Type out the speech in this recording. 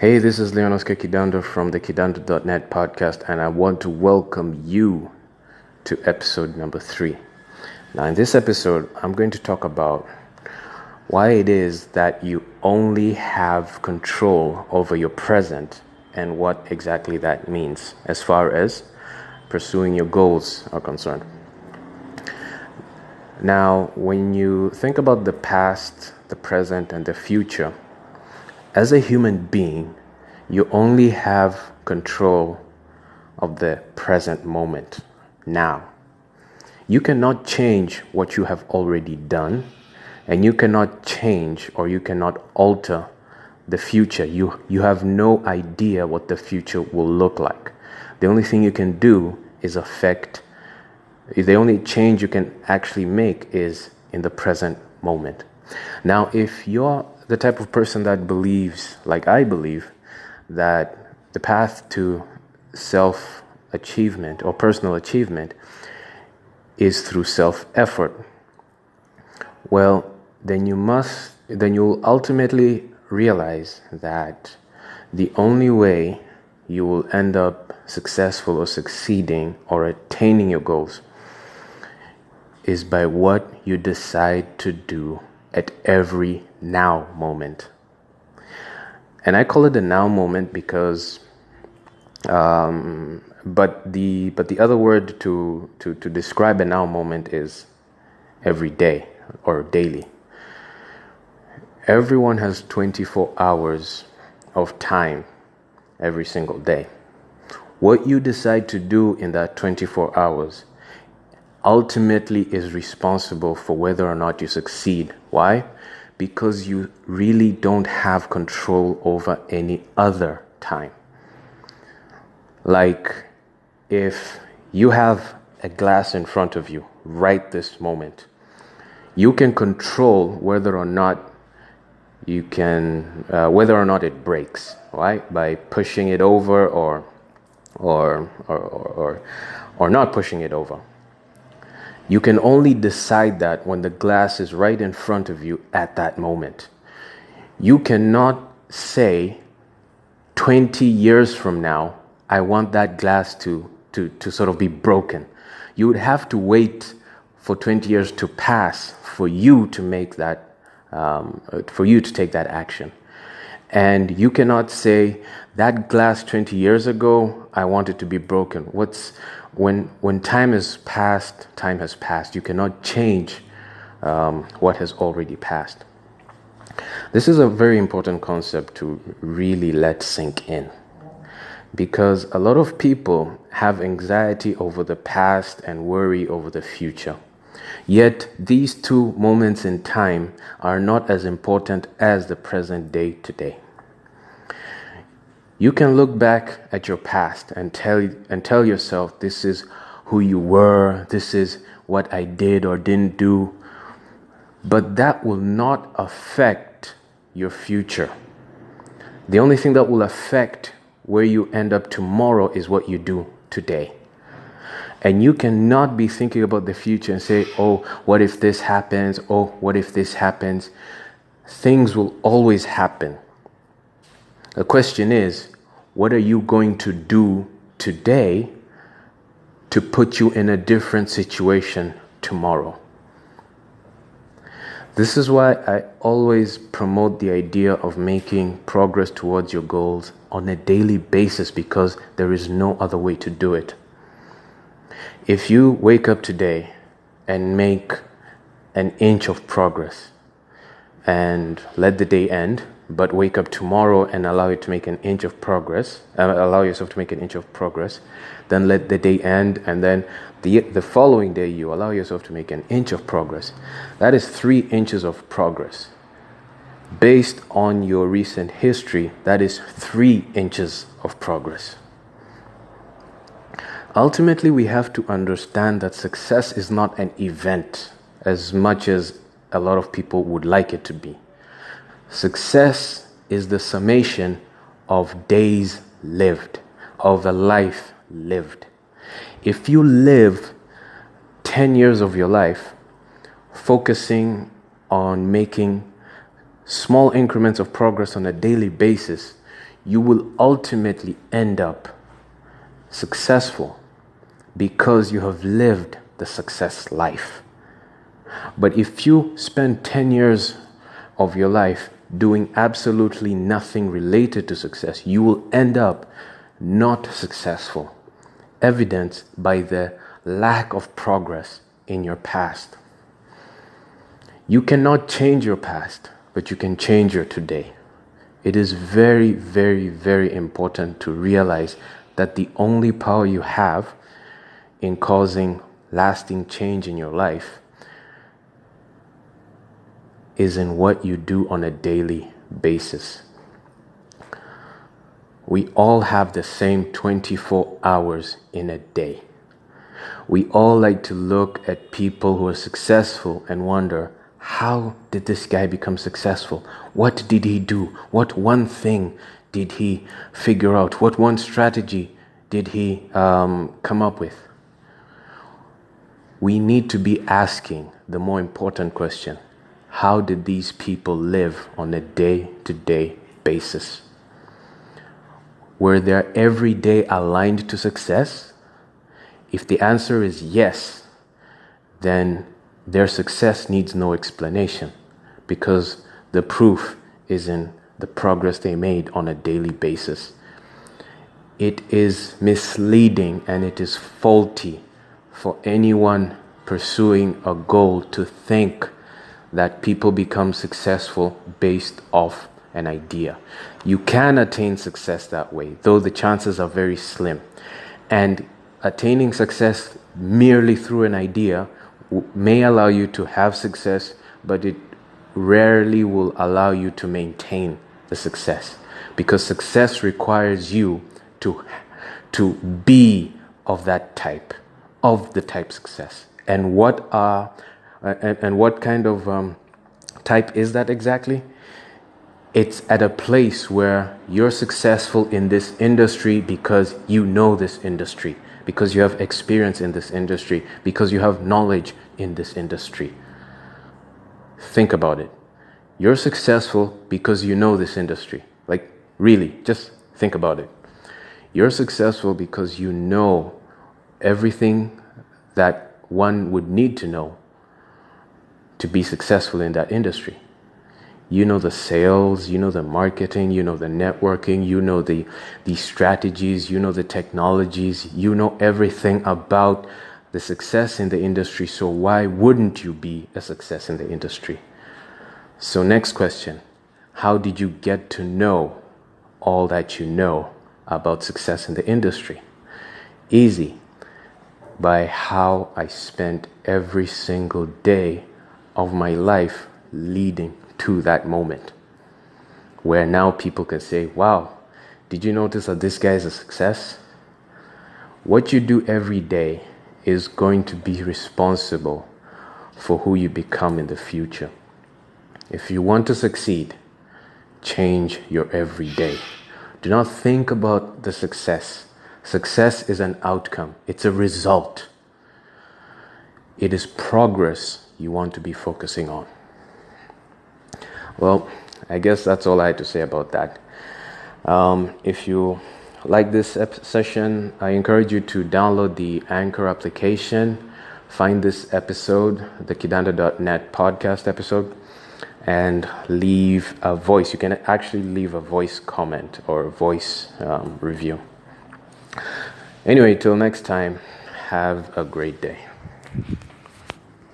Hey, this is Leonoska Kidando from the Kidando.net podcast, and I want to welcome you to episode number three. Now, in this episode, I'm going to talk about why it is that you only have control over your present and what exactly that means as far as pursuing your goals are concerned. Now, when you think about the past, the present, and the future, as a human being, you only have control of the present moment now. You cannot change what you have already done, and you cannot change or you cannot alter the future. You, you have no idea what the future will look like. The only thing you can do is affect, the only change you can actually make is in the present moment. Now, if you're the type of person that believes, like I believe, that the path to self achievement or personal achievement is through self effort, well, then you must, then you'll ultimately realize that the only way you will end up successful or succeeding or attaining your goals is by what you decide to do at every now moment. And I call it the now moment because, um, but the but the other word to, to to describe a now moment is every day or daily. Everyone has 24 hours of time every single day. What you decide to do in that 24 hours ultimately is responsible for whether or not you succeed. Why? Because you really don't have control over any other time. Like if you have a glass in front of you right this moment, you can control whether or not you can uh, whether or not it breaks right by pushing it over or or or or, or not pushing it over you can only decide that when the glass is right in front of you at that moment you cannot say 20 years from now i want that glass to to to sort of be broken you would have to wait for 20 years to pass for you to make that um, for you to take that action. And you cannot say that glass 20 years ago, I want it to be broken. What's when when time has passed, time has passed. You cannot change um, what has already passed. This is a very important concept to really let sink in because a lot of people have anxiety over the past and worry over the future. Yet these two moments in time are not as important as the present day today. You can look back at your past and tell, and tell yourself, this is who you were, this is what I did or didn't do, but that will not affect your future. The only thing that will affect where you end up tomorrow is what you do today. And you cannot be thinking about the future and say, oh, what if this happens? Oh, what if this happens? Things will always happen. The question is, what are you going to do today to put you in a different situation tomorrow? This is why I always promote the idea of making progress towards your goals on a daily basis because there is no other way to do it. If you wake up today and make an inch of progress and let the day end, but wake up tomorrow and allow it to make an inch of progress, uh, allow yourself to make an inch of progress, then let the day end, and then the, the following day you allow yourself to make an inch of progress. That is three inches of progress. Based on your recent history, that is three inches of progress. Ultimately, we have to understand that success is not an event as much as a lot of people would like it to be. Success is the summation of days lived, of a life lived. If you live 10 years of your life focusing on making small increments of progress on a daily basis, you will ultimately end up successful because you have lived the success life. But if you spend 10 years of your life doing absolutely nothing related to success, you will end up not successful, evidenced by the lack of progress in your past. You cannot change your past, but you can change your today. It is very, very, very important to realize that the only power you have in causing lasting change in your life is in what you do on a daily basis. We all have the same 24 hours in a day. We all like to look at people who are successful and wonder, how did this guy become successful? What did he do? What one thing did he figure out? What one strategy did he um, come up with? We need to be asking the more important question how did these people live on a day to day basis? Were their every day aligned to success? If the answer is yes, then their success needs no explanation because the proof is in the progress they made on a daily basis. It is misleading and it is faulty for anyone pursuing a goal to think that people become successful based off an idea. You can attain success that way, though the chances are very slim. And attaining success merely through an idea may allow you to have success, but it rarely will allow you to maintain the success because success requires you to to be of that type of the type success and what are uh, and, and what kind of um, type is that exactly? It's at a place where you're successful in this industry because you know this industry, because you have experience in this industry, because you have knowledge in this industry. Think about it. You're successful because you know this industry. Like, really, just think about it. You're successful because you know everything that one would need to know to be successful in that industry. You know the sales, you know the marketing, you know the networking, you know the, the strategies, you know the technologies, you know everything about the success in the industry. So, why wouldn't you be a success in the industry? So, next question How did you get to know all that you know about success in the industry? Easy. By how I spent every single day of my life leading to that moment where now people can say, Wow, did you notice that this guy is a success? What you do every day is going to be responsible for who you become in the future. If you want to succeed, change your everyday. Do not think about the success. Success is an outcome, it's a result. It is progress you want to be focusing on. Well, I guess that's all I had to say about that. Um, if you like this ep- session, I encourage you to download the Anchor application, find this episode, the Kidanda.net podcast episode, and leave a voice. You can actually leave a voice comment or a voice um, review. Anyway, till next time, have a great day.